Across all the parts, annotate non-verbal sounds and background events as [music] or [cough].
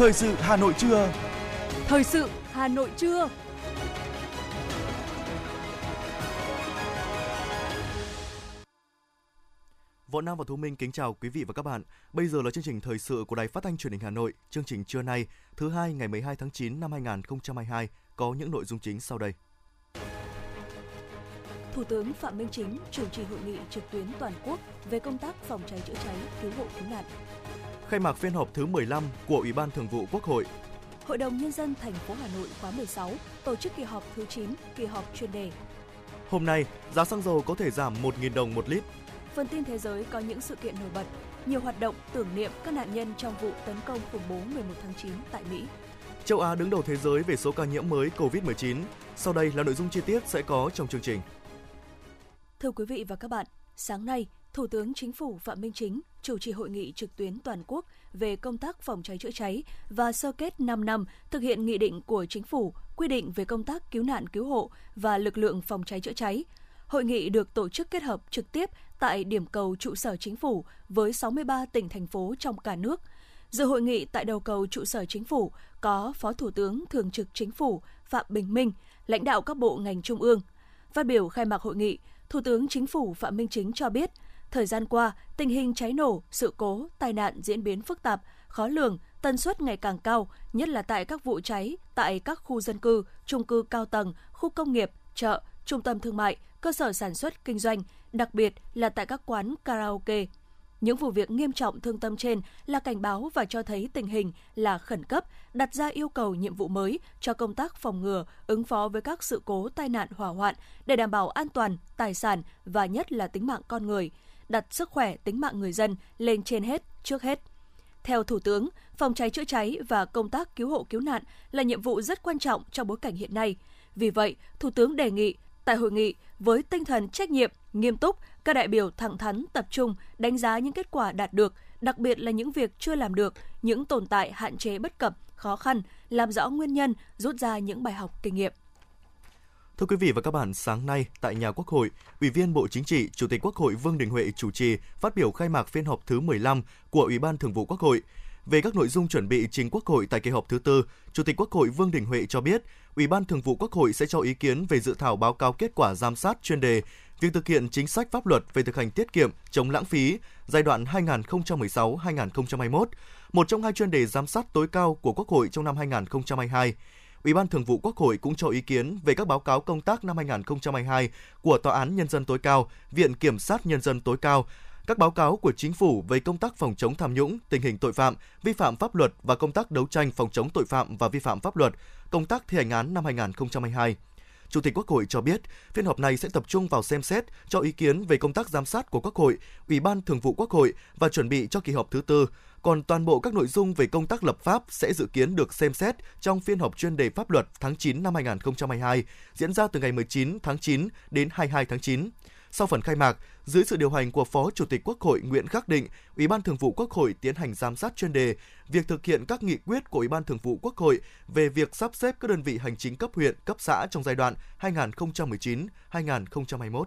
Thời sự Hà Nội trưa. Thời sự Hà Nội trưa. Võ Nam và Thu Minh kính chào quý vị và các bạn. Bây giờ là chương trình thời sự của Đài Phát thanh Truyền hình Hà Nội. Chương trình trưa nay, thứ hai ngày 12 tháng 9 năm 2022 có những nội dung chính sau đây. Thủ tướng Phạm Minh Chính chủ trì hội nghị trực tuyến toàn quốc về công tác phòng cháy chữa cháy, cứu hộ cứu nạn. Khai mạc phiên họp thứ 15 của Ủy ban Thường vụ Quốc hội. Hội đồng nhân dân thành phố Hà Nội khóa 16 tổ chức kỳ họp thứ 9, kỳ họp chuyên đề. Hôm nay, giá xăng dầu có thể giảm 1.000 đồng một lít. Phần tin thế giới có những sự kiện nổi bật, nhiều hoạt động tưởng niệm các nạn nhân trong vụ tấn công khủng bố 11 tháng 9 tại Mỹ. Châu Á đứng đầu thế giới về số ca nhiễm mới COVID-19. Sau đây là nội dung chi tiết sẽ có trong chương trình. Thưa quý vị và các bạn, sáng nay, Thủ tướng Chính phủ Phạm Minh Chính chủ trì hội nghị trực tuyến toàn quốc về công tác phòng cháy chữa cháy và sơ kết 5 năm thực hiện nghị định của Chính phủ quy định về công tác cứu nạn cứu hộ và lực lượng phòng cháy chữa cháy. Hội nghị được tổ chức kết hợp trực tiếp tại điểm cầu trụ sở Chính phủ với 63 tỉnh thành phố trong cả nước. Dự hội nghị tại đầu cầu trụ sở Chính phủ có Phó Thủ tướng Thường trực Chính phủ Phạm Bình Minh, lãnh đạo các bộ ngành trung ương. Phát biểu khai mạc hội nghị, Thủ tướng Chính phủ Phạm Minh Chính cho biết, thời gian qua, tình hình cháy nổ, sự cố, tai nạn diễn biến phức tạp, khó lường, tần suất ngày càng cao, nhất là tại các vụ cháy tại các khu dân cư, trung cư cao tầng, khu công nghiệp, chợ, trung tâm thương mại, cơ sở sản xuất kinh doanh, đặc biệt là tại các quán karaoke. Những vụ việc nghiêm trọng thương tâm trên là cảnh báo và cho thấy tình hình là khẩn cấp, đặt ra yêu cầu nhiệm vụ mới cho công tác phòng ngừa, ứng phó với các sự cố tai nạn hỏa hoạn để đảm bảo an toàn, tài sản và nhất là tính mạng con người, đặt sức khỏe tính mạng người dân lên trên hết, trước hết. Theo Thủ tướng, phòng cháy chữa cháy và công tác cứu hộ cứu nạn là nhiệm vụ rất quan trọng trong bối cảnh hiện nay. Vì vậy, Thủ tướng đề nghị tại hội nghị với tinh thần trách nhiệm, nghiêm túc, các đại biểu thẳng thắn tập trung đánh giá những kết quả đạt được, đặc biệt là những việc chưa làm được, những tồn tại hạn chế bất cập, khó khăn, làm rõ nguyên nhân, rút ra những bài học kinh nghiệm. Thưa quý vị và các bạn, sáng nay tại nhà Quốc hội, Ủy viên Bộ Chính trị, Chủ tịch Quốc hội Vương Đình Huệ chủ trì phát biểu khai mạc phiên họp thứ 15 của Ủy ban Thường vụ Quốc hội. Về các nội dung chuẩn bị trình Quốc hội tại kỳ họp thứ tư, Chủ tịch Quốc hội Vương Đình Huệ cho biết, Ủy ban Thường vụ Quốc hội sẽ cho ý kiến về dự thảo báo cáo kết quả giám sát chuyên đề việc thực hiện chính sách pháp luật về thực hành tiết kiệm, chống lãng phí giai đoạn 2016-2021, một trong hai chuyên đề giám sát tối cao của Quốc hội trong năm 2022. Ủy ban Thường vụ Quốc hội cũng cho ý kiến về các báo cáo công tác năm 2022 của Tòa án Nhân dân tối cao, Viện Kiểm sát Nhân dân tối cao, các báo cáo của chính phủ về công tác phòng chống tham nhũng, tình hình tội phạm, vi phạm pháp luật và công tác đấu tranh phòng chống tội phạm và vi phạm pháp luật, công tác thi hành án năm 2022. Chủ tịch Quốc hội cho biết, phiên họp này sẽ tập trung vào xem xét, cho ý kiến về công tác giám sát của Quốc hội, Ủy ban Thường vụ Quốc hội và chuẩn bị cho kỳ họp thứ tư. Còn toàn bộ các nội dung về công tác lập pháp sẽ dự kiến được xem xét trong phiên họp chuyên đề pháp luật tháng 9 năm 2022, diễn ra từ ngày 19 tháng 9 đến 22 tháng 9. Sau phần khai mạc, dưới sự điều hành của Phó Chủ tịch Quốc hội Nguyễn Khắc Định, Ủy ban Thường vụ Quốc hội tiến hành giám sát chuyên đề việc thực hiện các nghị quyết của Ủy ban Thường vụ Quốc hội về việc sắp xếp các đơn vị hành chính cấp huyện, cấp xã trong giai đoạn 2019-2021.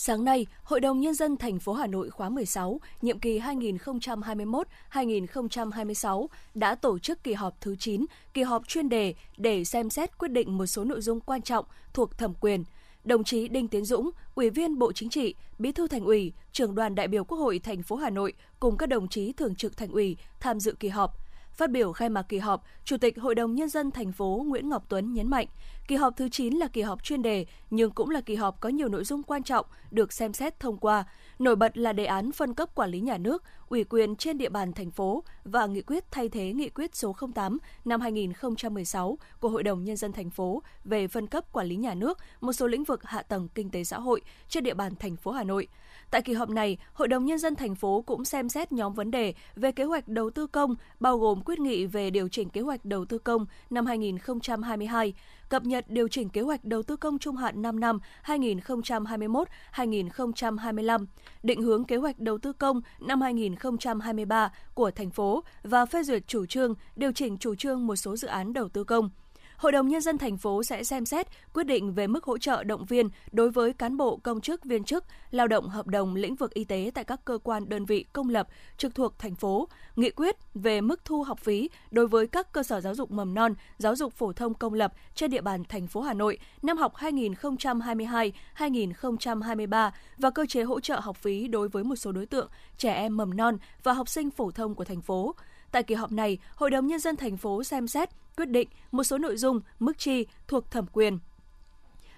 Sáng nay, Hội đồng Nhân dân thành phố Hà Nội khóa 16, nhiệm kỳ 2021-2026 đã tổ chức kỳ họp thứ 9, kỳ họp chuyên đề để xem xét quyết định một số nội dung quan trọng thuộc thẩm quyền – đồng chí Đinh Tiến Dũng, Ủy viên Bộ Chính trị, Bí thư Thành ủy, Trưởng đoàn đại biểu Quốc hội thành phố Hà Nội cùng các đồng chí thường trực Thành ủy tham dự kỳ họp. Phát biểu khai mạc kỳ họp, Chủ tịch Hội đồng Nhân dân thành phố Nguyễn Ngọc Tuấn nhấn mạnh, kỳ họp thứ 9 là kỳ họp chuyên đề, nhưng cũng là kỳ họp có nhiều nội dung quan trọng được xem xét thông qua. Nổi bật là đề án phân cấp quản lý nhà nước, ủy quyền trên địa bàn thành phố và nghị quyết thay thế nghị quyết số 08 năm 2016 của Hội đồng Nhân dân thành phố về phân cấp quản lý nhà nước một số lĩnh vực hạ tầng kinh tế xã hội trên địa bàn thành phố Hà Nội. Tại kỳ họp này, Hội đồng Nhân dân thành phố cũng xem xét nhóm vấn đề về kế hoạch đầu tư công, bao gồm quyết nghị về điều chỉnh kế hoạch đầu tư công năm 2022, cập nhật điều chỉnh kế hoạch đầu tư công trung hạn 5 năm 2021-2025, định hướng kế hoạch đầu tư công năm 2023 của thành phố và phê duyệt chủ trương điều chỉnh chủ trương một số dự án đầu tư công. Hội đồng Nhân dân thành phố sẽ xem xét quyết định về mức hỗ trợ động viên đối với cán bộ công chức viên chức lao động hợp đồng lĩnh vực y tế tại các cơ quan đơn vị công lập trực thuộc thành phố, nghị quyết về mức thu học phí đối với các cơ sở giáo dục mầm non, giáo dục phổ thông công lập trên địa bàn thành phố Hà Nội năm học 2022-2023 và cơ chế hỗ trợ học phí đối với một số đối tượng trẻ em mầm non và học sinh phổ thông của thành phố. Tại kỳ họp này, Hội đồng Nhân dân thành phố xem xét, quyết định một số nội dung, mức chi thuộc thẩm quyền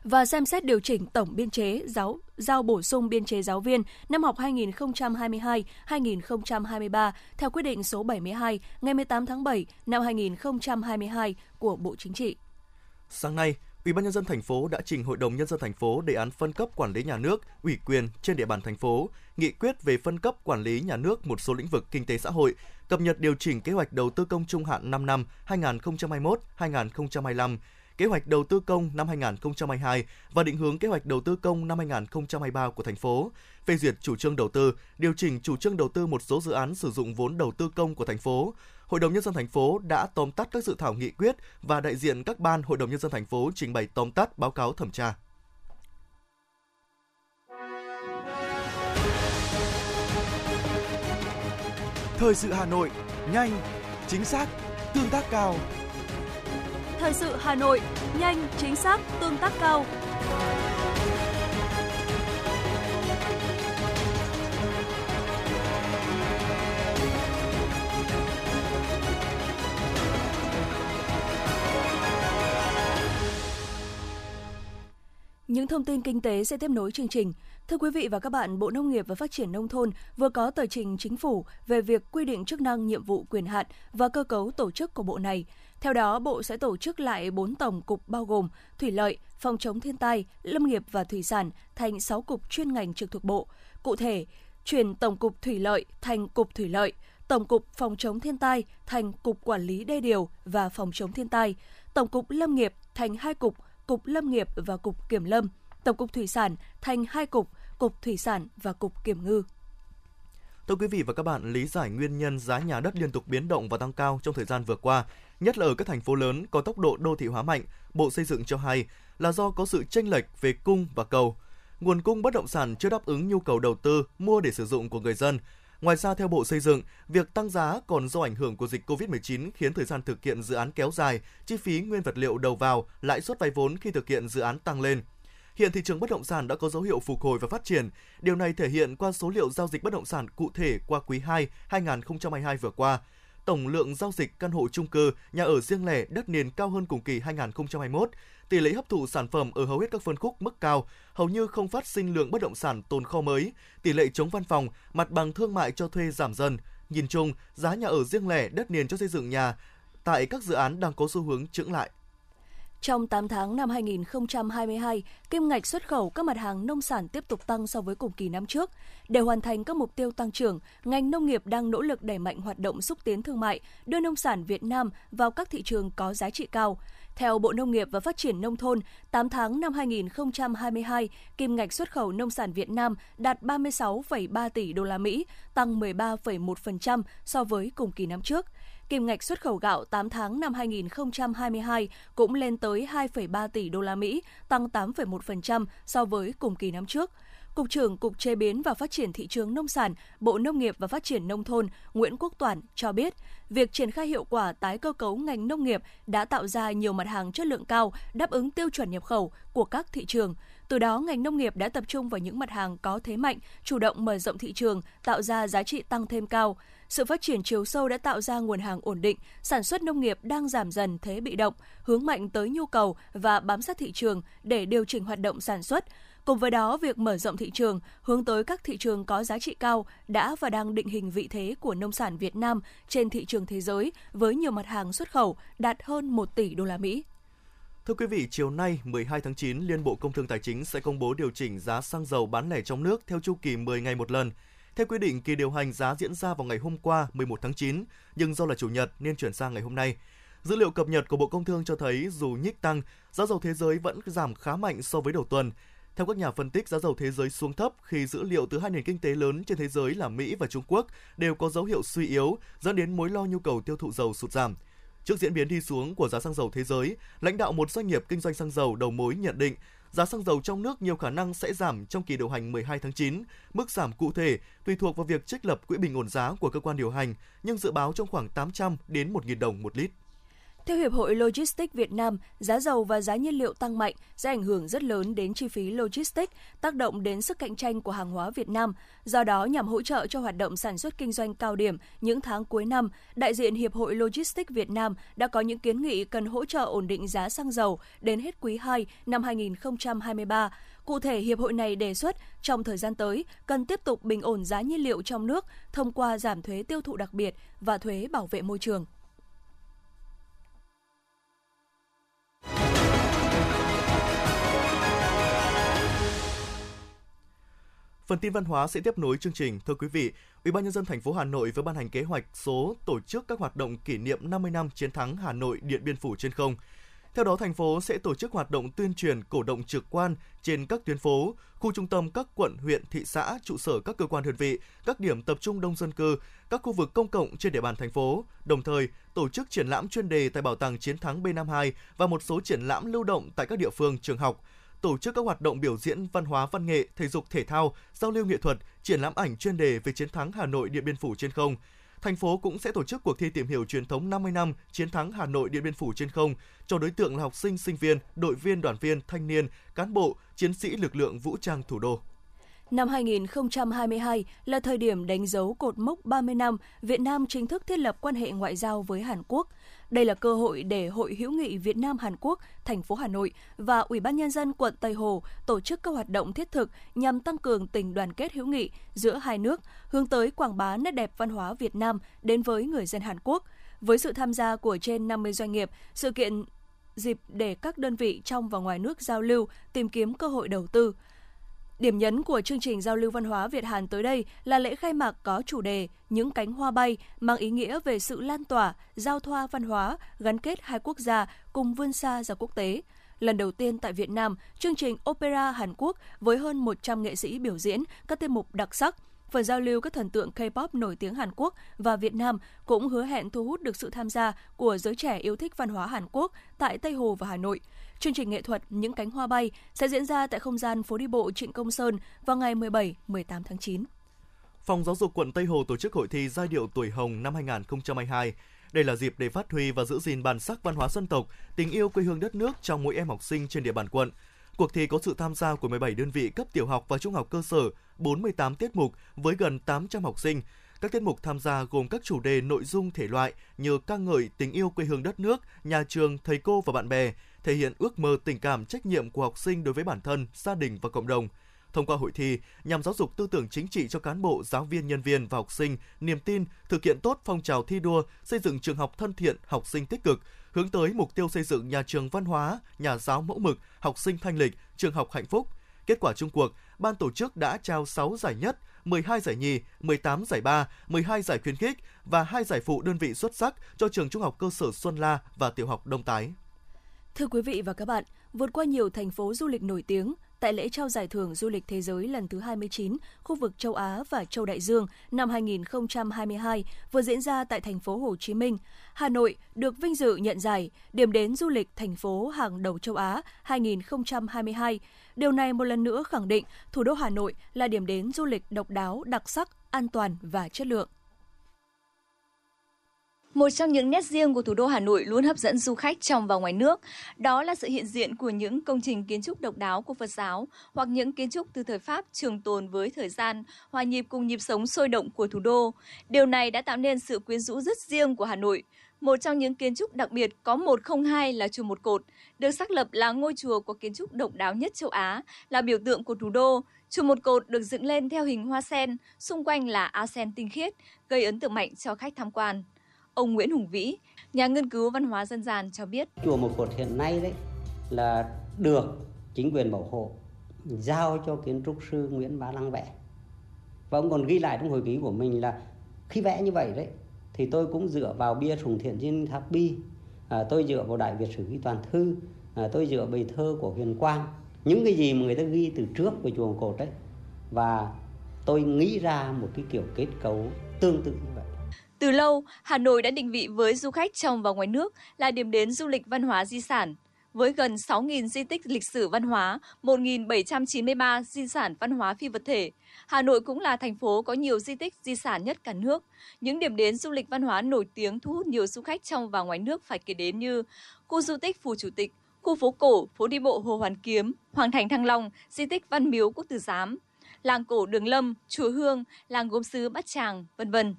và xem xét điều chỉnh tổng biên chế giáo giao bổ sung biên chế giáo viên năm học 2022-2023 theo quyết định số 72 ngày 18 tháng 7 năm 2022 của Bộ Chính trị. Sáng nay, Ủy ban nhân dân thành phố đã trình Hội đồng nhân dân thành phố đề án phân cấp quản lý nhà nước, ủy quyền trên địa bàn thành phố, nghị quyết về phân cấp quản lý nhà nước một số lĩnh vực kinh tế xã hội, cập nhật điều chỉnh kế hoạch đầu tư công trung hạn 5 năm 2021-2025, kế hoạch đầu tư công năm 2022 và định hướng kế hoạch đầu tư công năm 2023 của thành phố, phê duyệt chủ trương đầu tư, điều chỉnh chủ trương đầu tư một số dự án sử dụng vốn đầu tư công của thành phố. Hội đồng nhân dân thành phố đã tóm tắt các dự thảo nghị quyết và đại diện các ban Hội đồng nhân dân thành phố trình bày tóm tắt báo cáo thẩm tra. Thời sự Hà Nội, nhanh, chính xác, tương tác cao. Thời sự Hà Nội, nhanh, chính xác, tương tác cao. Những thông tin kinh tế sẽ tiếp nối chương trình. Thưa quý vị và các bạn, Bộ Nông nghiệp và Phát triển Nông thôn vừa có tờ trình chính phủ về việc quy định chức năng, nhiệm vụ, quyền hạn và cơ cấu tổ chức của Bộ này. Theo đó, Bộ sẽ tổ chức lại 4 tổng cục bao gồm Thủy lợi, Phòng chống thiên tai, Lâm nghiệp và Thủy sản thành 6 cục chuyên ngành trực thuộc Bộ. Cụ thể, chuyển Tổng cục Thủy lợi thành Cục Thủy lợi, Tổng cục Phòng chống thiên tai thành Cục Quản lý đê điều và Phòng chống thiên tai, Tổng cục Lâm nghiệp thành hai cục Cục Lâm nghiệp và Cục Kiểm lâm, Tổng cục Thủy sản thành hai cục, Cục Thủy sản và Cục Kiểm ngư. Thưa quý vị và các bạn, lý giải nguyên nhân giá nhà đất liên tục biến động và tăng cao trong thời gian vừa qua, nhất là ở các thành phố lớn có tốc độ đô thị hóa mạnh, Bộ Xây dựng cho hay là do có sự chênh lệch về cung và cầu. Nguồn cung bất động sản chưa đáp ứng nhu cầu đầu tư mua để sử dụng của người dân. Ngoài ra, theo Bộ Xây dựng, việc tăng giá còn do ảnh hưởng của dịch COVID-19 khiến thời gian thực hiện dự án kéo dài, chi phí nguyên vật liệu đầu vào, lãi suất vay vốn khi thực hiện dự án tăng lên. Hiện thị trường bất động sản đã có dấu hiệu phục hồi và phát triển. Điều này thể hiện qua số liệu giao dịch bất động sản cụ thể qua quý 2 2022 vừa qua. Tổng lượng giao dịch căn hộ chung cư, nhà ở riêng lẻ, đất nền cao hơn cùng kỳ 2021. Tỷ lệ hấp thụ sản phẩm ở hầu hết các phân khúc mức cao, hầu như không phát sinh lượng bất động sản tồn kho mới. Tỷ lệ chống văn phòng, mặt bằng thương mại cho thuê giảm dần. Nhìn chung, giá nhà ở riêng lẻ, đất nền cho xây dựng nhà tại các dự án đang có xu hướng chững lại. Trong 8 tháng năm 2022, kim ngạch xuất khẩu các mặt hàng nông sản tiếp tục tăng so với cùng kỳ năm trước. Để hoàn thành các mục tiêu tăng trưởng, ngành nông nghiệp đang nỗ lực đẩy mạnh hoạt động xúc tiến thương mại, đưa nông sản Việt Nam vào các thị trường có giá trị cao. Theo Bộ Nông nghiệp và Phát triển Nông thôn, 8 tháng năm 2022, kim ngạch xuất khẩu nông sản Việt Nam đạt 36,3 tỷ đô la Mỹ, tăng 13,1% so với cùng kỳ năm trước. Kim ngạch xuất khẩu gạo 8 tháng năm 2022 cũng lên tới 2,3 tỷ đô la Mỹ, tăng 8,1% so với cùng kỳ năm trước. Cục trưởng Cục Chế biến và Phát triển thị trường nông sản, Bộ Nông nghiệp và Phát triển nông thôn Nguyễn Quốc Toản cho biết, việc triển khai hiệu quả tái cơ cấu ngành nông nghiệp đã tạo ra nhiều mặt hàng chất lượng cao đáp ứng tiêu chuẩn nhập khẩu của các thị trường. Từ đó, ngành nông nghiệp đã tập trung vào những mặt hàng có thế mạnh, chủ động mở rộng thị trường, tạo ra giá trị tăng thêm cao. Sự phát triển chiều sâu đã tạo ra nguồn hàng ổn định, sản xuất nông nghiệp đang giảm dần thế bị động, hướng mạnh tới nhu cầu và bám sát thị trường để điều chỉnh hoạt động sản xuất. Cùng với đó, việc mở rộng thị trường hướng tới các thị trường có giá trị cao đã và đang định hình vị thế của nông sản Việt Nam trên thị trường thế giới với nhiều mặt hàng xuất khẩu đạt hơn 1 tỷ đô la Mỹ. Thưa quý vị, chiều nay 12 tháng 9, Liên Bộ Công Thương Tài chính sẽ công bố điều chỉnh giá xăng dầu bán lẻ trong nước theo chu kỳ 10 ngày một lần. Theo quy định, kỳ điều hành giá diễn ra vào ngày hôm qua 11 tháng 9, nhưng do là chủ nhật nên chuyển sang ngày hôm nay. Dữ liệu cập nhật của Bộ Công Thương cho thấy dù nhích tăng, giá dầu thế giới vẫn giảm khá mạnh so với đầu tuần. Theo các nhà phân tích, giá dầu thế giới xuống thấp khi dữ liệu từ hai nền kinh tế lớn trên thế giới là Mỹ và Trung Quốc đều có dấu hiệu suy yếu, dẫn đến mối lo nhu cầu tiêu thụ dầu sụt giảm. Trước diễn biến đi xuống của giá xăng dầu thế giới, lãnh đạo một doanh nghiệp kinh doanh xăng dầu đầu mối nhận định giá xăng dầu trong nước nhiều khả năng sẽ giảm trong kỳ điều hành 12 tháng 9. Mức giảm cụ thể tùy thuộc vào việc trích lập quỹ bình ổn giá của cơ quan điều hành, nhưng dự báo trong khoảng 800 đến 1.000 đồng một lít. Theo Hiệp hội Logistics Việt Nam, giá dầu và giá nhiên liệu tăng mạnh sẽ ảnh hưởng rất lớn đến chi phí logistics, tác động đến sức cạnh tranh của hàng hóa Việt Nam. Do đó, nhằm hỗ trợ cho hoạt động sản xuất kinh doanh cao điểm những tháng cuối năm, đại diện Hiệp hội Logistics Việt Nam đã có những kiến nghị cần hỗ trợ ổn định giá xăng dầu đến hết quý 2 năm 2023. Cụ thể, Hiệp hội này đề xuất trong thời gian tới cần tiếp tục bình ổn giá nhiên liệu trong nước thông qua giảm thuế tiêu thụ đặc biệt và thuế bảo vệ môi trường. Phần tin văn hóa sẽ tiếp nối chương trình. Thưa quý vị, Ủy ban nhân dân thành phố Hà Nội vừa ban hành kế hoạch số tổ chức các hoạt động kỷ niệm 50 năm chiến thắng Hà Nội Điện Biên Phủ trên không. Theo đó, thành phố sẽ tổ chức hoạt động tuyên truyền cổ động trực quan trên các tuyến phố, khu trung tâm các quận, huyện, thị xã, trụ sở các cơ quan đơn vị, các điểm tập trung đông dân cư, các khu vực công cộng trên địa bàn thành phố, đồng thời tổ chức triển lãm chuyên đề tại Bảo tàng Chiến thắng B52 và một số triển lãm lưu động tại các địa phương, trường học tổ chức các hoạt động biểu diễn văn hóa văn nghệ, thể dục thể thao, giao lưu nghệ thuật, triển lãm ảnh chuyên đề về chiến thắng Hà Nội Điện Biên Phủ trên không. Thành phố cũng sẽ tổ chức cuộc thi tìm hiểu truyền thống 50 năm chiến thắng Hà Nội Điện Biên Phủ trên không cho đối tượng là học sinh, sinh viên, đội viên, đoàn viên, thanh niên, cán bộ, chiến sĩ lực lượng vũ trang thủ đô. Năm 2022 là thời điểm đánh dấu cột mốc 30 năm Việt Nam chính thức thiết lập quan hệ ngoại giao với Hàn Quốc. Đây là cơ hội để Hội hữu nghị Việt Nam Hàn Quốc, thành phố Hà Nội và Ủy ban nhân dân quận Tây Hồ tổ chức các hoạt động thiết thực nhằm tăng cường tình đoàn kết hữu nghị giữa hai nước, hướng tới quảng bá nét đẹp văn hóa Việt Nam đến với người dân Hàn Quốc. Với sự tham gia của trên 50 doanh nghiệp, sự kiện dịp để các đơn vị trong và ngoài nước giao lưu, tìm kiếm cơ hội đầu tư. Điểm nhấn của chương trình giao lưu văn hóa Việt Hàn tới đây là lễ khai mạc có chủ đề Những cánh hoa bay mang ý nghĩa về sự lan tỏa, giao thoa văn hóa, gắn kết hai quốc gia cùng vươn xa ra quốc tế. Lần đầu tiên tại Việt Nam, chương trình Opera Hàn Quốc với hơn 100 nghệ sĩ biểu diễn các tiết mục đặc sắc, Phần giao lưu các thần tượng K-pop nổi tiếng Hàn Quốc và Việt Nam cũng hứa hẹn thu hút được sự tham gia của giới trẻ yêu thích văn hóa Hàn Quốc tại Tây Hồ và Hà Nội. Chương trình nghệ thuật Những cánh hoa bay sẽ diễn ra tại không gian phố đi bộ Trịnh Công Sơn vào ngày 17-18 tháng 9. Phòng Giáo dục quận Tây Hồ tổ chức hội thi giai điệu tuổi hồng năm 2022. Đây là dịp để phát huy và giữ gìn bản sắc văn hóa dân tộc, tình yêu quê hương đất nước trong mỗi em học sinh trên địa bàn quận. Cuộc thi có sự tham gia của 17 đơn vị cấp tiểu học và trung học cơ sở, 48 tiết mục với gần 800 học sinh. Các tiết mục tham gia gồm các chủ đề nội dung thể loại như ca ngợi tình yêu quê hương đất nước, nhà trường, thầy cô và bạn bè, thể hiện ước mơ tình cảm trách nhiệm của học sinh đối với bản thân, gia đình và cộng đồng. Thông qua hội thi nhằm giáo dục tư tưởng chính trị cho cán bộ, giáo viên, nhân viên và học sinh, niềm tin, thực hiện tốt phong trào thi đua, xây dựng trường học thân thiện, học sinh tích cực, hướng tới mục tiêu xây dựng nhà trường văn hóa, nhà giáo mẫu mực, học sinh thanh lịch, trường học hạnh phúc. Kết quả chung cuộc, ban tổ chức đã trao 6 giải nhất, 12 giải nhì, 18 giải ba, 12 giải khuyến khích và 2 giải phụ đơn vị xuất sắc cho trường Trung học cơ sở Xuân La và tiểu học Đông Tái. Thưa quý vị và các bạn, vượt qua nhiều thành phố du lịch nổi tiếng, tại lễ trao giải thưởng du lịch thế giới lần thứ 29, khu vực châu Á và châu Đại Dương năm 2022 vừa diễn ra tại thành phố Hồ Chí Minh. Hà Nội được vinh dự nhận giải điểm đến du lịch thành phố hàng đầu châu Á 2022. Điều này một lần nữa khẳng định thủ đô Hà Nội là điểm đến du lịch độc đáo, đặc sắc, an toàn và chất lượng. Một trong những nét riêng của thủ đô Hà Nội luôn hấp dẫn du khách trong và ngoài nước, đó là sự hiện diện của những công trình kiến trúc độc đáo của Phật giáo hoặc những kiến trúc từ thời Pháp trường tồn với thời gian, hòa nhịp cùng nhịp sống sôi động của thủ đô. Điều này đã tạo nên sự quyến rũ rất riêng của Hà Nội. Một trong những kiến trúc đặc biệt có 102 là chùa Một Cột, được xác lập là ngôi chùa có kiến trúc độc đáo nhất châu Á, là biểu tượng của thủ đô. Chùa Một Cột được dựng lên theo hình hoa sen, xung quanh là a sen tinh khiết, gây ấn tượng mạnh cho khách tham quan. Ông Nguyễn Hùng Vĩ, nhà nghiên cứu văn hóa dân gian cho biết. Chùa Một Cột hiện nay đấy là được chính quyền bảo hộ giao cho kiến trúc sư Nguyễn Bá Lăng vẽ. Và ông còn ghi lại trong hồi ký của mình là khi vẽ như vậy đấy thì tôi cũng dựa vào bia sùng thiện trên tháp bi, à, tôi dựa vào đại Việt sử ghi toàn thư, à, tôi dựa bài thơ của Huyền Quang, những cái gì mà người ta ghi từ trước của chùa Một Cột đấy và tôi nghĩ ra một cái kiểu kết cấu tương tự như vậy. Từ lâu, Hà Nội đã định vị với du khách trong và ngoài nước là điểm đến du lịch văn hóa di sản. Với gần 6.000 di tích lịch sử văn hóa, 1.793 di sản văn hóa phi vật thể, Hà Nội cũng là thành phố có nhiều di tích di sản nhất cả nước. Những điểm đến du lịch văn hóa nổi tiếng thu hút nhiều du khách trong và ngoài nước phải kể đến như khu du tích Phủ Chủ tịch, khu phố cổ, phố đi bộ Hồ Hoàn Kiếm, Hoàng thành Thăng Long, di tích Văn Miếu Quốc Tử Giám, làng cổ Đường Lâm, chùa Hương, làng gốm sứ Bát Tràng, vân vân.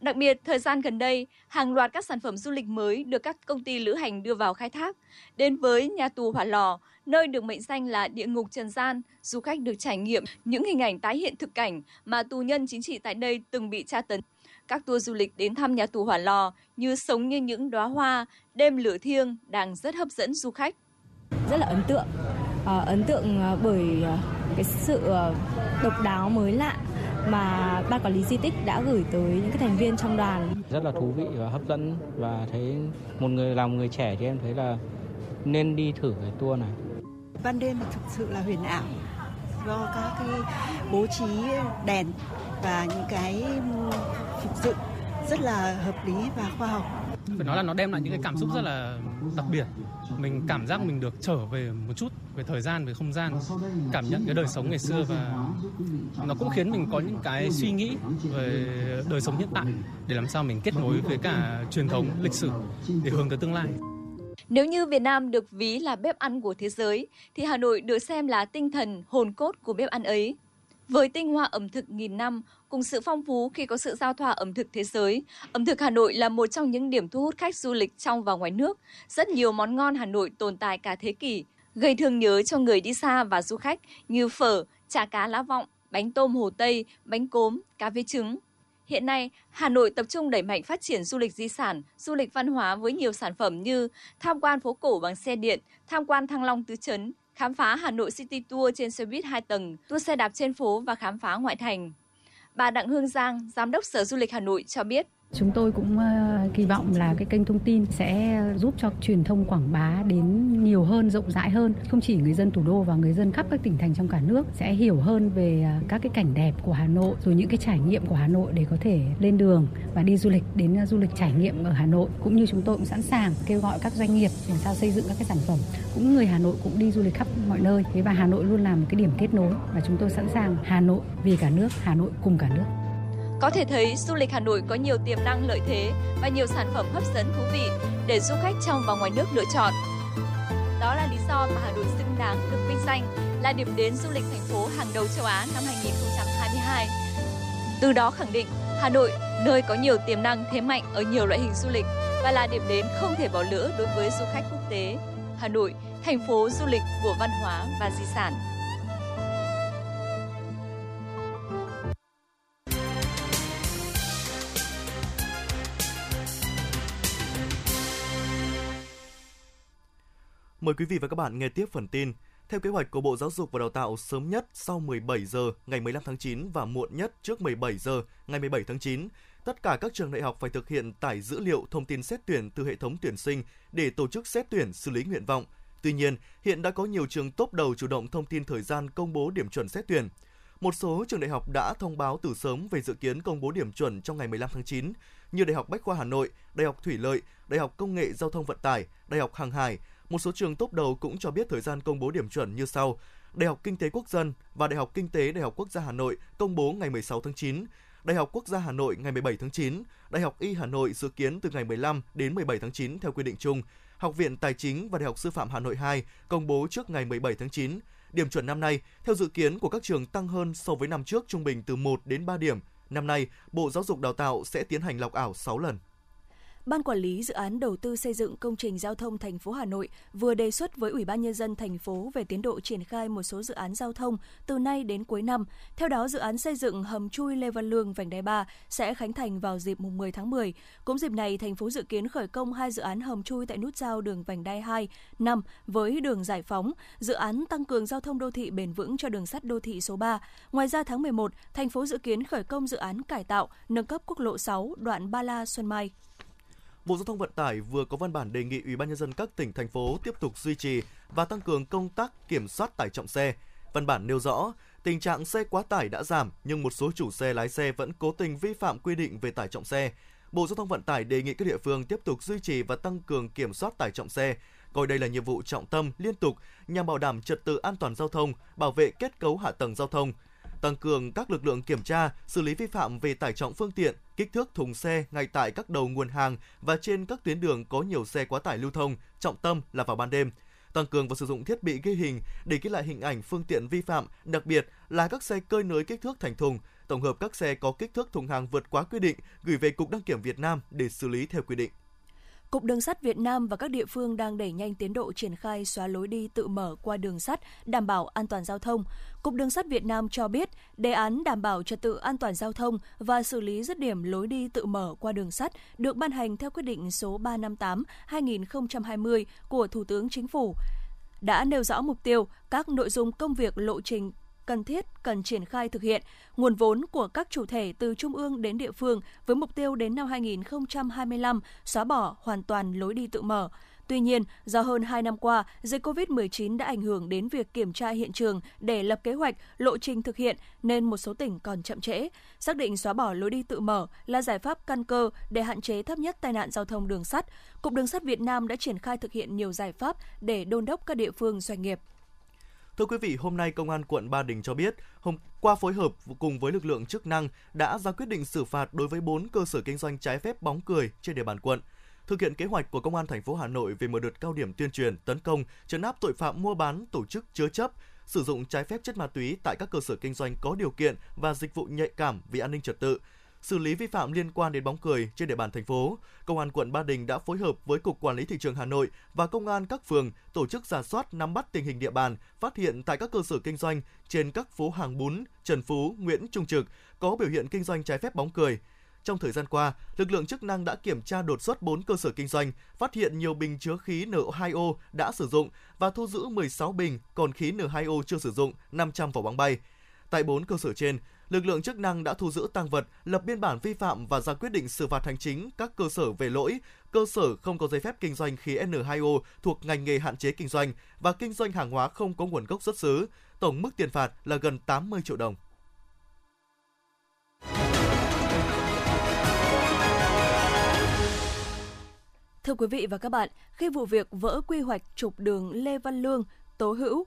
Đặc biệt, thời gian gần đây, hàng loạt các sản phẩm du lịch mới được các công ty lữ hành đưa vào khai thác. Đến với nhà tù Hỏa Lò, nơi được mệnh danh là địa ngục trần gian, du khách được trải nghiệm những hình ảnh tái hiện thực cảnh mà tù nhân chính trị tại đây từng bị tra tấn. Các tour du lịch đến thăm nhà tù Hỏa Lò như sống như những đóa hoa, đêm lửa thiêng đang rất hấp dẫn du khách. Rất là ấn tượng, à, ấn tượng ờ, bởi ờ, cái sự độc đáo mới lạ mà ban quản lý di tích đã gửi tới những cái thành viên trong đoàn. Rất là thú vị và hấp dẫn và thấy một người làm người trẻ thì em thấy là nên đi thử cái tour này. Ban đêm thực sự là huyền ảo do các cái bố trí đèn và những cái phục dựng rất là hợp lý và khoa học. Phải nói là nó đem lại những cái cảm xúc rất là đặc biệt. Mình cảm giác mình được trở về một chút về thời gian, về không gian, cảm nhận cái đời sống ngày xưa và nó cũng khiến mình có những cái suy nghĩ về đời sống hiện tại để làm sao mình kết nối với cả truyền thống lịch sử để hướng tới tương lai. Nếu như Việt Nam được ví là bếp ăn của thế giới, thì Hà Nội được xem là tinh thần, hồn cốt của bếp ăn ấy. Với tinh hoa ẩm thực nghìn năm, cùng sự phong phú khi có sự giao thoa ẩm thực thế giới, ẩm thực Hà Nội là một trong những điểm thu hút khách du lịch trong và ngoài nước. Rất nhiều món ngon Hà Nội tồn tại cả thế kỷ, gây thương nhớ cho người đi xa và du khách như phở, chả cá lá vọng, bánh tôm Hồ Tây, bánh cốm, cà phê trứng. Hiện nay, Hà Nội tập trung đẩy mạnh phát triển du lịch di sản, du lịch văn hóa với nhiều sản phẩm như tham quan phố cổ bằng xe điện, tham quan Thăng Long Tứ Trấn, khám phá Hà Nội City Tour trên xe buýt 2 tầng, tour xe đạp trên phố và khám phá ngoại thành. Bà Đặng Hương Giang, Giám đốc Sở Du lịch Hà Nội cho biết. Chúng tôi cũng ờ, kỳ vọng là cái kênh thông tin sẽ giúp cho truyền thông quảng bá đến nhiều hơn, rộng rãi hơn. Không chỉ người dân thủ đô và người dân khắp các tỉnh thành trong cả nước sẽ hiểu hơn về ờ, các cái cảnh đẹp của Hà Nội, rồi những cái trải nghiệm của Hà Nội để có thể lên đường và đi du lịch đến ờ, du lịch trải nghiệm ở Hà Nội. Cũng như chúng tôi cũng sẵn sàng kêu gọi các doanh nghiệp làm sao xây dựng các cái sản phẩm. Cũng người Hà Nội cũng đi du lịch khắp mọi nơi. Thế và Hà Nội luôn là một cái điểm kết nối và chúng tôi sẵn sàng Hà Nội vì cả nước, Hà Nội cùng cả nước. Có thể thấy du lịch Hà Nội có nhiều tiềm năng lợi thế và nhiều sản phẩm hấp dẫn thú vị để du khách trong và ngoài nước lựa chọn. Đó là lý do mà Hà Nội xứng đáng được vinh danh là điểm đến du lịch thành phố hàng đầu châu Á năm 2022. Từ đó khẳng định Hà Nội nơi có nhiều tiềm năng thế mạnh ở nhiều loại hình du lịch và là điểm đến không thể bỏ lỡ đối với du khách quốc tế. Hà Nội, thành phố du lịch của văn hóa và di sản. Mời quý vị và các bạn nghe tiếp phần tin. Theo kế hoạch của Bộ Giáo dục và Đào tạo, sớm nhất sau 17 giờ ngày 15 tháng 9 và muộn nhất trước 17 giờ ngày 17 tháng 9, tất cả các trường đại học phải thực hiện tải dữ liệu thông tin xét tuyển từ hệ thống tuyển sinh để tổ chức xét tuyển xử lý nguyện vọng. Tuy nhiên, hiện đã có nhiều trường tốt đầu chủ động thông tin thời gian công bố điểm chuẩn xét tuyển. Một số trường đại học đã thông báo từ sớm về dự kiến công bố điểm chuẩn trong ngày 15 tháng 9, như Đại học Bách khoa Hà Nội, Đại học Thủy lợi, Đại học Công nghệ Giao thông Vận tải, Đại học Hàng hải, một số trường tốt đầu cũng cho biết thời gian công bố điểm chuẩn như sau. Đại học Kinh tế Quốc dân và Đại học Kinh tế Đại học Quốc gia Hà Nội công bố ngày 16 tháng 9. Đại học Quốc gia Hà Nội ngày 17 tháng 9, Đại học Y Hà Nội dự kiến từ ngày 15 đến 17 tháng 9 theo quy định chung. Học viện Tài chính và Đại học Sư phạm Hà Nội 2 công bố trước ngày 17 tháng 9. Điểm chuẩn năm nay, theo dự kiến của các trường tăng hơn so với năm trước trung bình từ 1 đến 3 điểm. Năm nay, Bộ Giáo dục Đào tạo sẽ tiến hành lọc ảo 6 lần. Ban quản lý dự án đầu tư xây dựng công trình giao thông thành phố Hà Nội vừa đề xuất với Ủy ban nhân dân thành phố về tiến độ triển khai một số dự án giao thông từ nay đến cuối năm. Theo đó, dự án xây dựng hầm chui Lê Văn Lương vành đai 3 sẽ khánh thành vào dịp mùng 10 tháng 10. Cũng dịp này, thành phố dự kiến khởi công hai dự án hầm chui tại nút giao đường vành đai 2 năm với đường giải phóng, dự án tăng cường giao thông đô thị bền vững cho đường sắt đô thị số 3. Ngoài ra tháng 11, thành phố dự kiến khởi công dự án cải tạo nâng cấp quốc lộ 6 đoạn Ba La Xuân Mai. Bộ Giao thông Vận tải vừa có văn bản đề nghị Ủy ban nhân dân các tỉnh thành phố tiếp tục duy trì và tăng cường công tác kiểm soát tải trọng xe. Văn bản nêu rõ, tình trạng xe quá tải đã giảm nhưng một số chủ xe lái xe vẫn cố tình vi phạm quy định về tải trọng xe. Bộ Giao thông Vận tải đề nghị các địa phương tiếp tục duy trì và tăng cường kiểm soát tải trọng xe, coi đây là nhiệm vụ trọng tâm liên tục nhằm bảo đảm trật tự an toàn giao thông, bảo vệ kết cấu hạ tầng giao thông, tăng cường các lực lượng kiểm tra, xử lý vi phạm về tải trọng phương tiện, kích thước thùng xe ngay tại các đầu nguồn hàng và trên các tuyến đường có nhiều xe quá tải lưu thông, trọng tâm là vào ban đêm tăng cường và sử dụng thiết bị ghi hình để ghi lại hình ảnh phương tiện vi phạm, đặc biệt là các xe cơi nới kích thước thành thùng, tổng hợp các xe có kích thước thùng hàng vượt quá quy định gửi về Cục Đăng kiểm Việt Nam để xử lý theo quy định. Cục Đường sắt Việt Nam và các địa phương đang đẩy nhanh tiến độ triển khai xóa lối đi tự mở qua đường sắt, đảm bảo an toàn giao thông. Cục Đường sắt Việt Nam cho biết, đề án đảm bảo trật tự an toàn giao thông và xử lý dứt điểm lối đi tự mở qua đường sắt được ban hành theo quyết định số 358/2020 của Thủ tướng Chính phủ đã nêu rõ mục tiêu, các nội dung công việc lộ trình cần thiết cần triển khai thực hiện, nguồn vốn của các chủ thể từ trung ương đến địa phương với mục tiêu đến năm 2025 xóa bỏ hoàn toàn lối đi tự mở. Tuy nhiên, do hơn 2 năm qua, dịch COVID-19 đã ảnh hưởng đến việc kiểm tra hiện trường để lập kế hoạch, lộ trình thực hiện nên một số tỉnh còn chậm trễ. Xác định xóa bỏ lối đi tự mở là giải pháp căn cơ để hạn chế thấp nhất tai nạn giao thông đường sắt. Cục Đường sắt Việt Nam đã triển khai thực hiện nhiều giải pháp để đôn đốc các địa phương doanh nghiệp. Thưa quý vị, hôm nay Công an quận Ba Đình cho biết, hôm qua phối hợp cùng với lực lượng chức năng đã ra quyết định xử phạt đối với 4 cơ sở kinh doanh trái phép bóng cười trên địa bàn quận. Thực hiện kế hoạch của Công an thành phố Hà Nội về một đợt cao điểm tuyên truyền, tấn công, trấn áp tội phạm mua bán, tổ chức chứa chấp, sử dụng trái phép chất ma túy tại các cơ sở kinh doanh có điều kiện và dịch vụ nhạy cảm vì an ninh trật tự, xử lý vi phạm liên quan đến bóng cười trên địa bàn thành phố, Công an quận Ba Đình đã phối hợp với Cục Quản lý Thị trường Hà Nội và Công an các phường tổ chức giả soát nắm bắt tình hình địa bàn, phát hiện tại các cơ sở kinh doanh trên các phố Hàng Bún, Trần Phú, Nguyễn Trung Trực có biểu hiện kinh doanh trái phép bóng cười. Trong thời gian qua, lực lượng chức năng đã kiểm tra đột xuất 4 cơ sở kinh doanh, phát hiện nhiều bình chứa khí N2O đã sử dụng và thu giữ 16 bình còn khí N2O chưa sử dụng, 500 vỏ bóng bay. Tại 4 cơ sở trên, lực lượng chức năng đã thu giữ tăng vật, lập biên bản vi phạm và ra quyết định xử phạt hành chính các cơ sở về lỗi cơ sở không có giấy phép kinh doanh khí N2O thuộc ngành nghề hạn chế kinh doanh và kinh doanh hàng hóa không có nguồn gốc xuất xứ. Tổng mức tiền phạt là gần 80 triệu đồng. Thưa quý vị và các bạn, khi vụ việc vỡ quy hoạch trục đường Lê Văn Lương, Tố Hữu,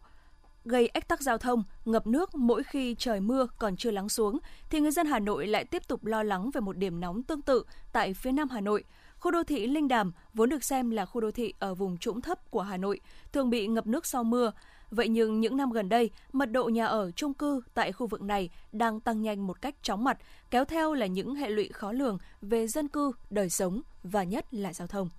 gây ách tắc giao thông, ngập nước mỗi khi trời mưa còn chưa lắng xuống, thì người dân Hà Nội lại tiếp tục lo lắng về một điểm nóng tương tự tại phía Nam Hà Nội. Khu đô thị Linh Đàm vốn được xem là khu đô thị ở vùng trũng thấp của Hà Nội, thường bị ngập nước sau mưa. Vậy nhưng những năm gần đây, mật độ nhà ở chung cư tại khu vực này đang tăng nhanh một cách chóng mặt, kéo theo là những hệ lụy khó lường về dân cư, đời sống và nhất là giao thông.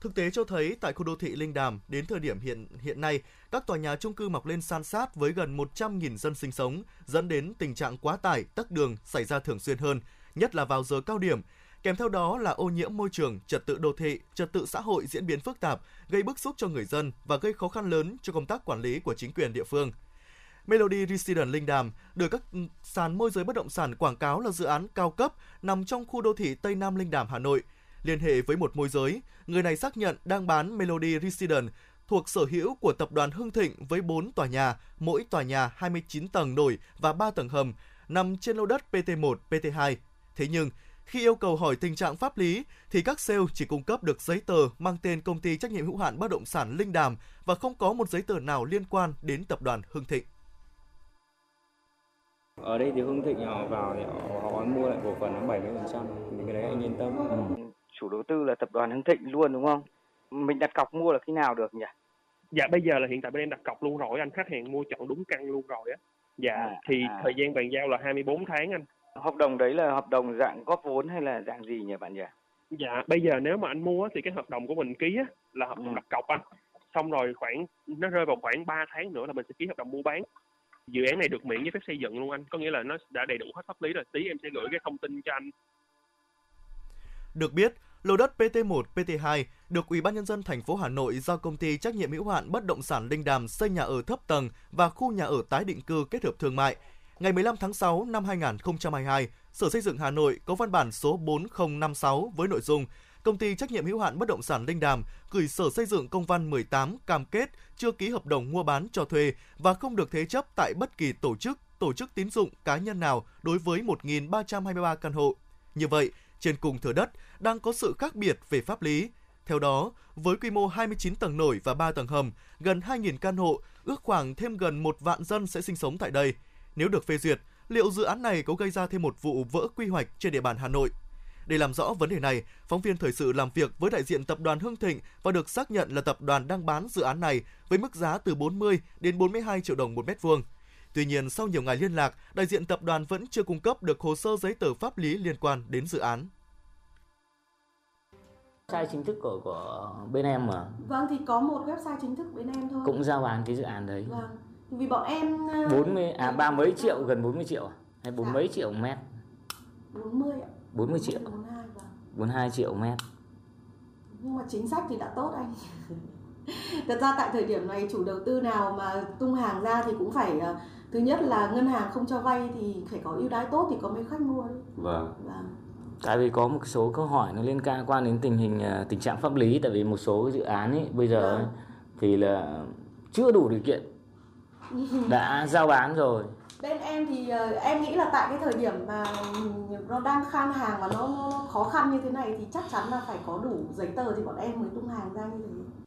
Thực tế cho thấy tại khu đô thị Linh Đàm, đến thời điểm hiện hiện nay, các tòa nhà chung cư mọc lên san sát với gần 100.000 dân sinh sống, dẫn đến tình trạng quá tải, tắc đường xảy ra thường xuyên hơn, nhất là vào giờ cao điểm. Kèm theo đó là ô nhiễm môi trường, trật tự đô thị, trật tự xã hội diễn biến phức tạp, gây bức xúc cho người dân và gây khó khăn lớn cho công tác quản lý của chính quyền địa phương. Melody Residence Linh Đàm được các sàn môi giới bất động sản quảng cáo là dự án cao cấp nằm trong khu đô thị Tây Nam Linh Đàm, Hà Nội – liên hệ với một môi giới. Người này xác nhận đang bán Melody Residence thuộc sở hữu của tập đoàn Hưng Thịnh với 4 tòa nhà, mỗi tòa nhà 29 tầng nổi và 3 tầng hầm, nằm trên lô đất PT1, PT2. Thế nhưng, khi yêu cầu hỏi tình trạng pháp lý thì các sale chỉ cung cấp được giấy tờ mang tên công ty trách nhiệm hữu hạn bất động sản Linh Đàm và không có một giấy tờ nào liên quan đến tập đoàn Hưng Thịnh. Ở đây thì Hưng Thịnh họ vào thì họ, họ mua lại cổ phần 70% thì cái đấy anh yên tâm. Ừ chủ đầu tư là tập đoàn Hưng Thịnh luôn đúng không? Mình đặt cọc mua là khi nào được nhỉ? Dạ bây giờ là hiện tại bên em đặt cọc luôn rồi anh khách hàng mua chọn đúng căn luôn rồi á. Dạ à, thì à. thời gian bàn giao là 24 tháng anh. Hợp đồng đấy là hợp đồng dạng góp vốn hay là dạng gì nhỉ bạn nhỉ? Dạ bây giờ nếu mà anh mua thì cái hợp đồng của mình ký á, là hợp đồng ừ. đặt cọc anh. Xong rồi khoảng nó rơi vào khoảng 3 tháng nữa là mình sẽ ký hợp đồng mua bán dự án này được miễn giấy phép xây dựng luôn anh có nghĩa là nó đã đầy đủ hết pháp lý rồi tí em sẽ gửi cái thông tin cho anh được biết Lô đất PT1, PT2 được Ủy ban nhân dân thành phố Hà Nội giao công ty trách nhiệm hữu hạn bất động sản Linh Đàm xây nhà ở thấp tầng và khu nhà ở tái định cư kết hợp thương mại. Ngày 15 tháng 6 năm 2022, Sở Xây dựng Hà Nội có văn bản số 4056 với nội dung Công ty trách nhiệm hữu hạn bất động sản Linh Đàm gửi Sở Xây dựng công văn 18 cam kết chưa ký hợp đồng mua bán cho thuê và không được thế chấp tại bất kỳ tổ chức, tổ chức tín dụng cá nhân nào đối với 1.323 căn hộ. Như vậy, trên cùng thửa đất đang có sự khác biệt về pháp lý. Theo đó, với quy mô 29 tầng nổi và 3 tầng hầm, gần 2.000 căn hộ, ước khoảng thêm gần một vạn dân sẽ sinh sống tại đây. Nếu được phê duyệt, liệu dự án này có gây ra thêm một vụ vỡ quy hoạch trên địa bàn Hà Nội? Để làm rõ vấn đề này, phóng viên thời sự làm việc với đại diện tập đoàn Hưng Thịnh và được xác nhận là tập đoàn đang bán dự án này với mức giá từ 40 đến 42 triệu đồng một mét vuông. Tuy nhiên, sau nhiều ngày liên lạc, đại diện tập đoàn vẫn chưa cung cấp được hồ sơ giấy tờ pháp lý liên quan đến dự án. website chính thức của của bên em mà Vâng thì có một website chính thức bên em thôi. cũng giao bán cái dự án đấy. Vâng. Vì bọn em ờ, 40 à ba mấy triệu gần 40 triệu à? hay bốn Dạ. mấy triệu mét 40 ạ. 40 triệu 42 vâng. 42 triệu mét Nhưng mà chính sách thì đã tốt anh. [laughs] Thật ra tại thời điểm này chủ đầu tư nào mà tung hàng ra thì cũng phải ờ, thứ nhất là ngân hàng không cho vay thì phải có ưu đãi tốt thì có mấy khách mua đấy. vâng Vâng. tại vì có một số câu hỏi nó liên quan đến tình hình à, tình trạng pháp lý tại vì một số dự án ấy bây giờ ấy, thì là chưa đủ điều kiện [laughs] đã giao bán rồi Bên em thì ờ, em nghĩ là tại cái thời điểm mà nó đang khan hàng và nó, nó khó khăn như thế này thì chắc chắn là phải có đủ giấy tờ thì bọn em mới tung hàng ra như thế.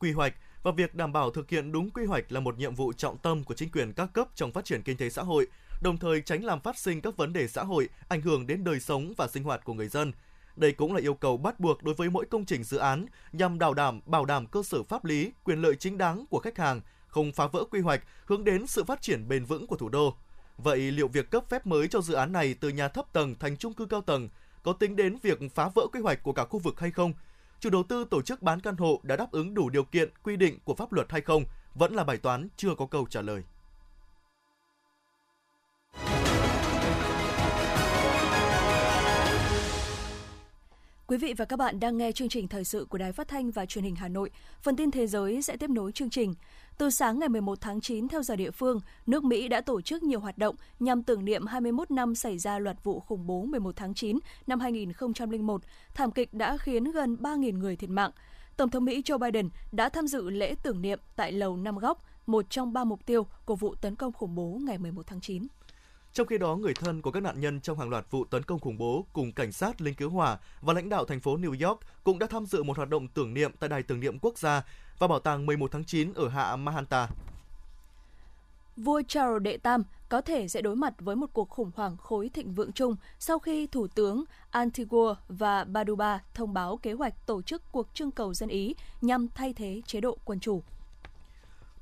Quy hoạch và việc đảm bảo thực hiện đúng quy hoạch là một nhiệm vụ trọng tâm của chính quyền các cấp trong phát triển kinh tế xã hội, đồng thời tránh làm phát sinh các vấn đề xã hội ảnh hưởng đến đời sống và sinh hoạt của người dân. Đây cũng là yêu cầu bắt buộc đối với mỗi công trình dự án nhằm bảo đảm bảo đảm cơ sở pháp lý, quyền lợi chính đáng của khách hàng, không phá vỡ quy hoạch, hướng đến sự phát triển bền vững của thủ đô. Vậy liệu việc cấp phép mới cho dự án này từ nhà thấp tầng thành chung cư cao tầng có tính đến việc phá vỡ quy hoạch của cả khu vực hay không? Chủ đầu tư tổ chức bán căn hộ đã đáp ứng đủ điều kiện, quy định của pháp luật hay không vẫn là bài toán chưa có câu trả lời. Quý vị và các bạn đang nghe chương trình thời sự của Đài Phát thanh và Truyền hình Hà Nội. Phần tin thế giới sẽ tiếp nối chương trình. Từ sáng ngày 11 tháng 9 theo giờ địa phương, nước Mỹ đã tổ chức nhiều hoạt động nhằm tưởng niệm 21 năm xảy ra loạt vụ khủng bố 11 tháng 9 năm 2001. Thảm kịch đã khiến gần 3.000 người thiệt mạng. Tổng thống Mỹ Joe Biden đã tham dự lễ tưởng niệm tại Lầu Năm Góc, một trong ba mục tiêu của vụ tấn công khủng bố ngày 11 tháng 9. Trong khi đó, người thân của các nạn nhân trong hàng loạt vụ tấn công khủng bố cùng cảnh sát, lính cứu hỏa và lãnh đạo thành phố New York cũng đã tham dự một hoạt động tưởng niệm tại Đài tưởng niệm quốc gia và bảo tàng 11 tháng 9 ở hạ Manhattan. Vua Charles đệ Tam có thể sẽ đối mặt với một cuộc khủng hoảng khối thịnh vượng chung sau khi Thủ tướng Antigua và Barbuda thông báo kế hoạch tổ chức cuộc trưng cầu dân Ý nhằm thay thế chế độ quân chủ.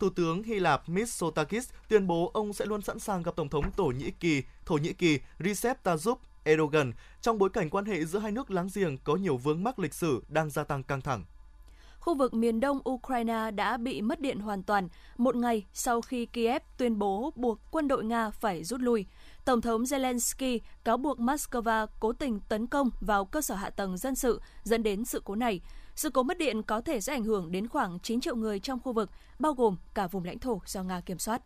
Thủ tướng Hy Lạp Mitsotakis tuyên bố ông sẽ luôn sẵn sàng gặp Tổng thống Thổ Nhĩ Kỳ, Thổ Nhĩ Kỳ Recep Tayyip Erdogan trong bối cảnh quan hệ giữa hai nước láng giềng có nhiều vướng mắc lịch sử đang gia tăng căng thẳng. Khu vực miền đông Ukraine đã bị mất điện hoàn toàn một ngày sau khi Kiev tuyên bố buộc quân đội Nga phải rút lui. Tổng thống Zelensky cáo buộc Moscow cố tình tấn công vào cơ sở hạ tầng dân sự dẫn đến sự cố này. Sự cố mất điện có thể sẽ ảnh hưởng đến khoảng 9 triệu người trong khu vực, bao gồm cả vùng lãnh thổ do Nga kiểm soát.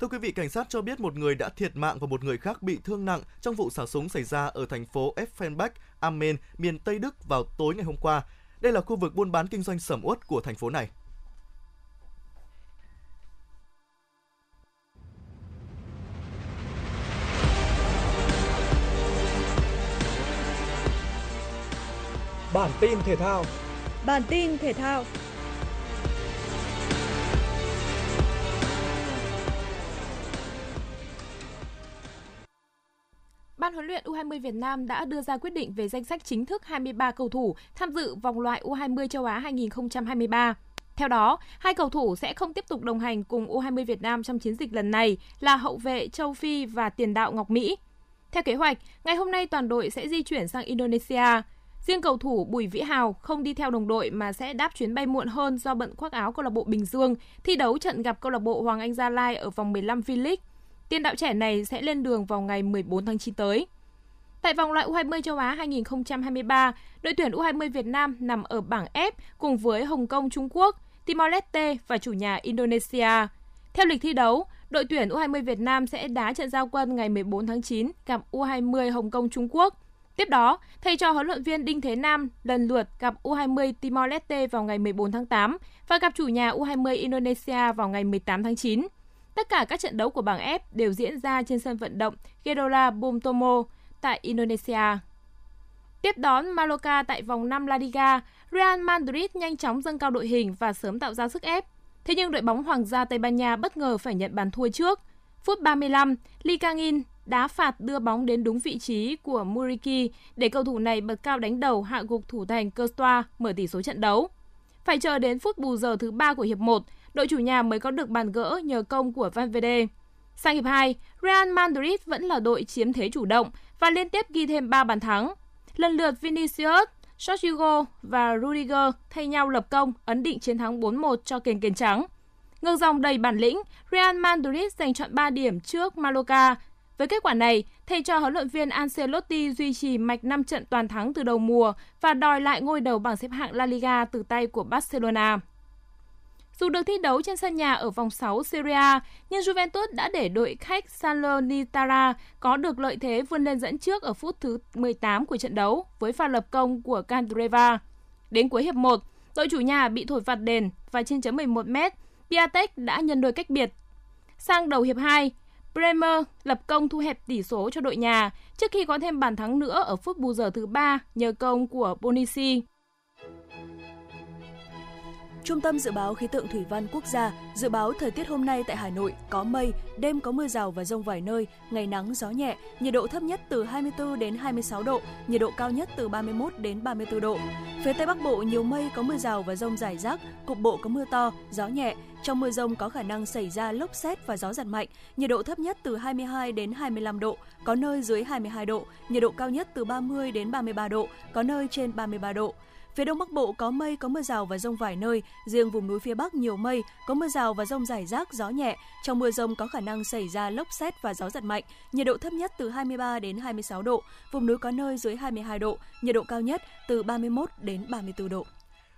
Thưa quý vị, cảnh sát cho biết một người đã thiệt mạng và một người khác bị thương nặng trong vụ xả súng xảy ra ở thành phố Effenbach, Amen, miền Tây Đức vào tối ngày hôm qua. Đây là khu vực buôn bán kinh doanh sầm uất của thành phố này. Bản tin thể thao. Bản tin thể thao. Ban huấn luyện U20 Việt Nam đã đưa ra quyết định về danh sách chính thức 23 cầu thủ tham dự vòng loại U20 châu Á 2023. Theo đó, hai cầu thủ sẽ không tiếp tục đồng hành cùng U20 Việt Nam trong chiến dịch lần này là hậu vệ Châu Phi và tiền đạo Ngọc Mỹ. Theo kế hoạch, ngày hôm nay toàn đội sẽ di chuyển sang Indonesia. Riêng cầu thủ Bùi Vĩ Hào không đi theo đồng đội mà sẽ đáp chuyến bay muộn hơn do bận khoác áo câu lạc bộ Bình Dương thi đấu trận gặp câu lạc bộ Hoàng Anh Gia Lai ở vòng 15 V-League. Tiền đạo trẻ này sẽ lên đường vào ngày 14 tháng 9 tới. Tại vòng loại U20 châu Á 2023, đội tuyển U20 Việt Nam nằm ở bảng F cùng với Hồng Kông Trung Quốc, Timor-Leste và chủ nhà Indonesia. Theo lịch thi đấu, đội tuyển U20 Việt Nam sẽ đá trận giao quân ngày 14 tháng 9 gặp U20 Hồng Kông Trung Quốc. Tiếp đó, thầy trò huấn luyện viên Đinh Thế Nam lần lượt gặp U20 Timor-Leste vào ngày 14 tháng 8 và gặp chủ nhà U20 Indonesia vào ngày 18 tháng 9. Tất cả các trận đấu của bảng F đều diễn ra trên sân vận động gedora Bung Tomo. tại Indonesia. Tiếp đón Mallorca tại vòng 5 La Liga, Real Madrid nhanh chóng dâng cao đội hình và sớm tạo ra sức ép. Thế nhưng đội bóng Hoàng gia Tây Ban Nha bất ngờ phải nhận bàn thua trước. Phút 35, Lee Kang-in đá phạt đưa bóng đến đúng vị trí của Muriki để cầu thủ này bật cao đánh đầu hạ gục thủ thành Costa mở tỷ số trận đấu. Phải chờ đến phút bù giờ thứ 3 của hiệp 1, đội chủ nhà mới có được bàn gỡ nhờ công của Valverde. Sang hiệp 2, Real Madrid vẫn là đội chiếm thế chủ động và liên tiếp ghi thêm 3 bàn thắng. Lần lượt Vinicius, Sergio và Rudiger thay nhau lập công ấn định chiến thắng 4-1 cho kền kền trắng. Ngược dòng đầy bản lĩnh, Real Madrid giành chọn 3 điểm trước Mallorca. Với kết quả này, thầy trò huấn luyện viên Ancelotti duy trì mạch 5 trận toàn thắng từ đầu mùa và đòi lại ngôi đầu bảng xếp hạng La Liga từ tay của Barcelona. Dù được thi đấu trên sân nhà ở vòng 6 Serie A, nhưng Juventus đã để đội khách Salernitana có được lợi thế vươn lên dẫn trước ở phút thứ 18 của trận đấu với pha lập công của Candreva. Đến cuối hiệp 1, đội chủ nhà bị thổi phạt đền và trên chấm 11 m Piatek đã nhân đôi cách biệt. Sang đầu hiệp 2, Bremer lập công thu hẹp tỷ số cho đội nhà, trước khi có thêm bàn thắng nữa ở phút bù giờ thứ 3 nhờ công của Bonici. Trung tâm Dự báo Khí tượng Thủy văn Quốc gia dự báo thời tiết hôm nay tại Hà Nội có mây, đêm có mưa rào và rông vài nơi, ngày nắng gió nhẹ, nhiệt độ thấp nhất từ 24 đến 26 độ, nhiệt độ cao nhất từ 31 đến 34 độ. Phía Tây Bắc Bộ nhiều mây có mưa rào và rông rải rác, cục bộ có mưa to, gió nhẹ. Trong mưa rông có khả năng xảy ra lốc xét và gió giật mạnh, nhiệt độ thấp nhất từ 22 đến 25 độ, có nơi dưới 22 độ, nhiệt độ cao nhất từ 30 đến 33 độ, có nơi trên 33 độ. Phía Đông Bắc Bộ có mây, có mưa rào và rông vài nơi. Riêng vùng núi phía Bắc nhiều mây, có mưa rào và rông rải rác, gió nhẹ. Trong mưa rông có khả năng xảy ra lốc xét và gió giật mạnh. Nhiệt độ thấp nhất từ 23 đến 26 độ. Vùng núi có nơi dưới 22 độ. Nhiệt độ cao nhất từ 31 đến 34 độ.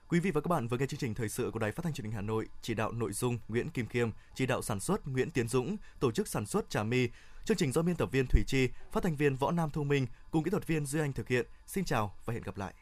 Quý vị và các bạn vừa nghe chương trình thời sự của Đài Phát thanh Truyền hình Hà Nội, chỉ đạo nội dung Nguyễn Kim Khiêm, chỉ đạo sản xuất Nguyễn Tiến Dũng, tổ chức sản xuất Trà My. Chương trình do biên tập viên Thủy Chi, phát thanh viên Võ Nam thông Minh cùng kỹ thuật viên Duy Anh thực hiện. Xin chào và hẹn gặp lại.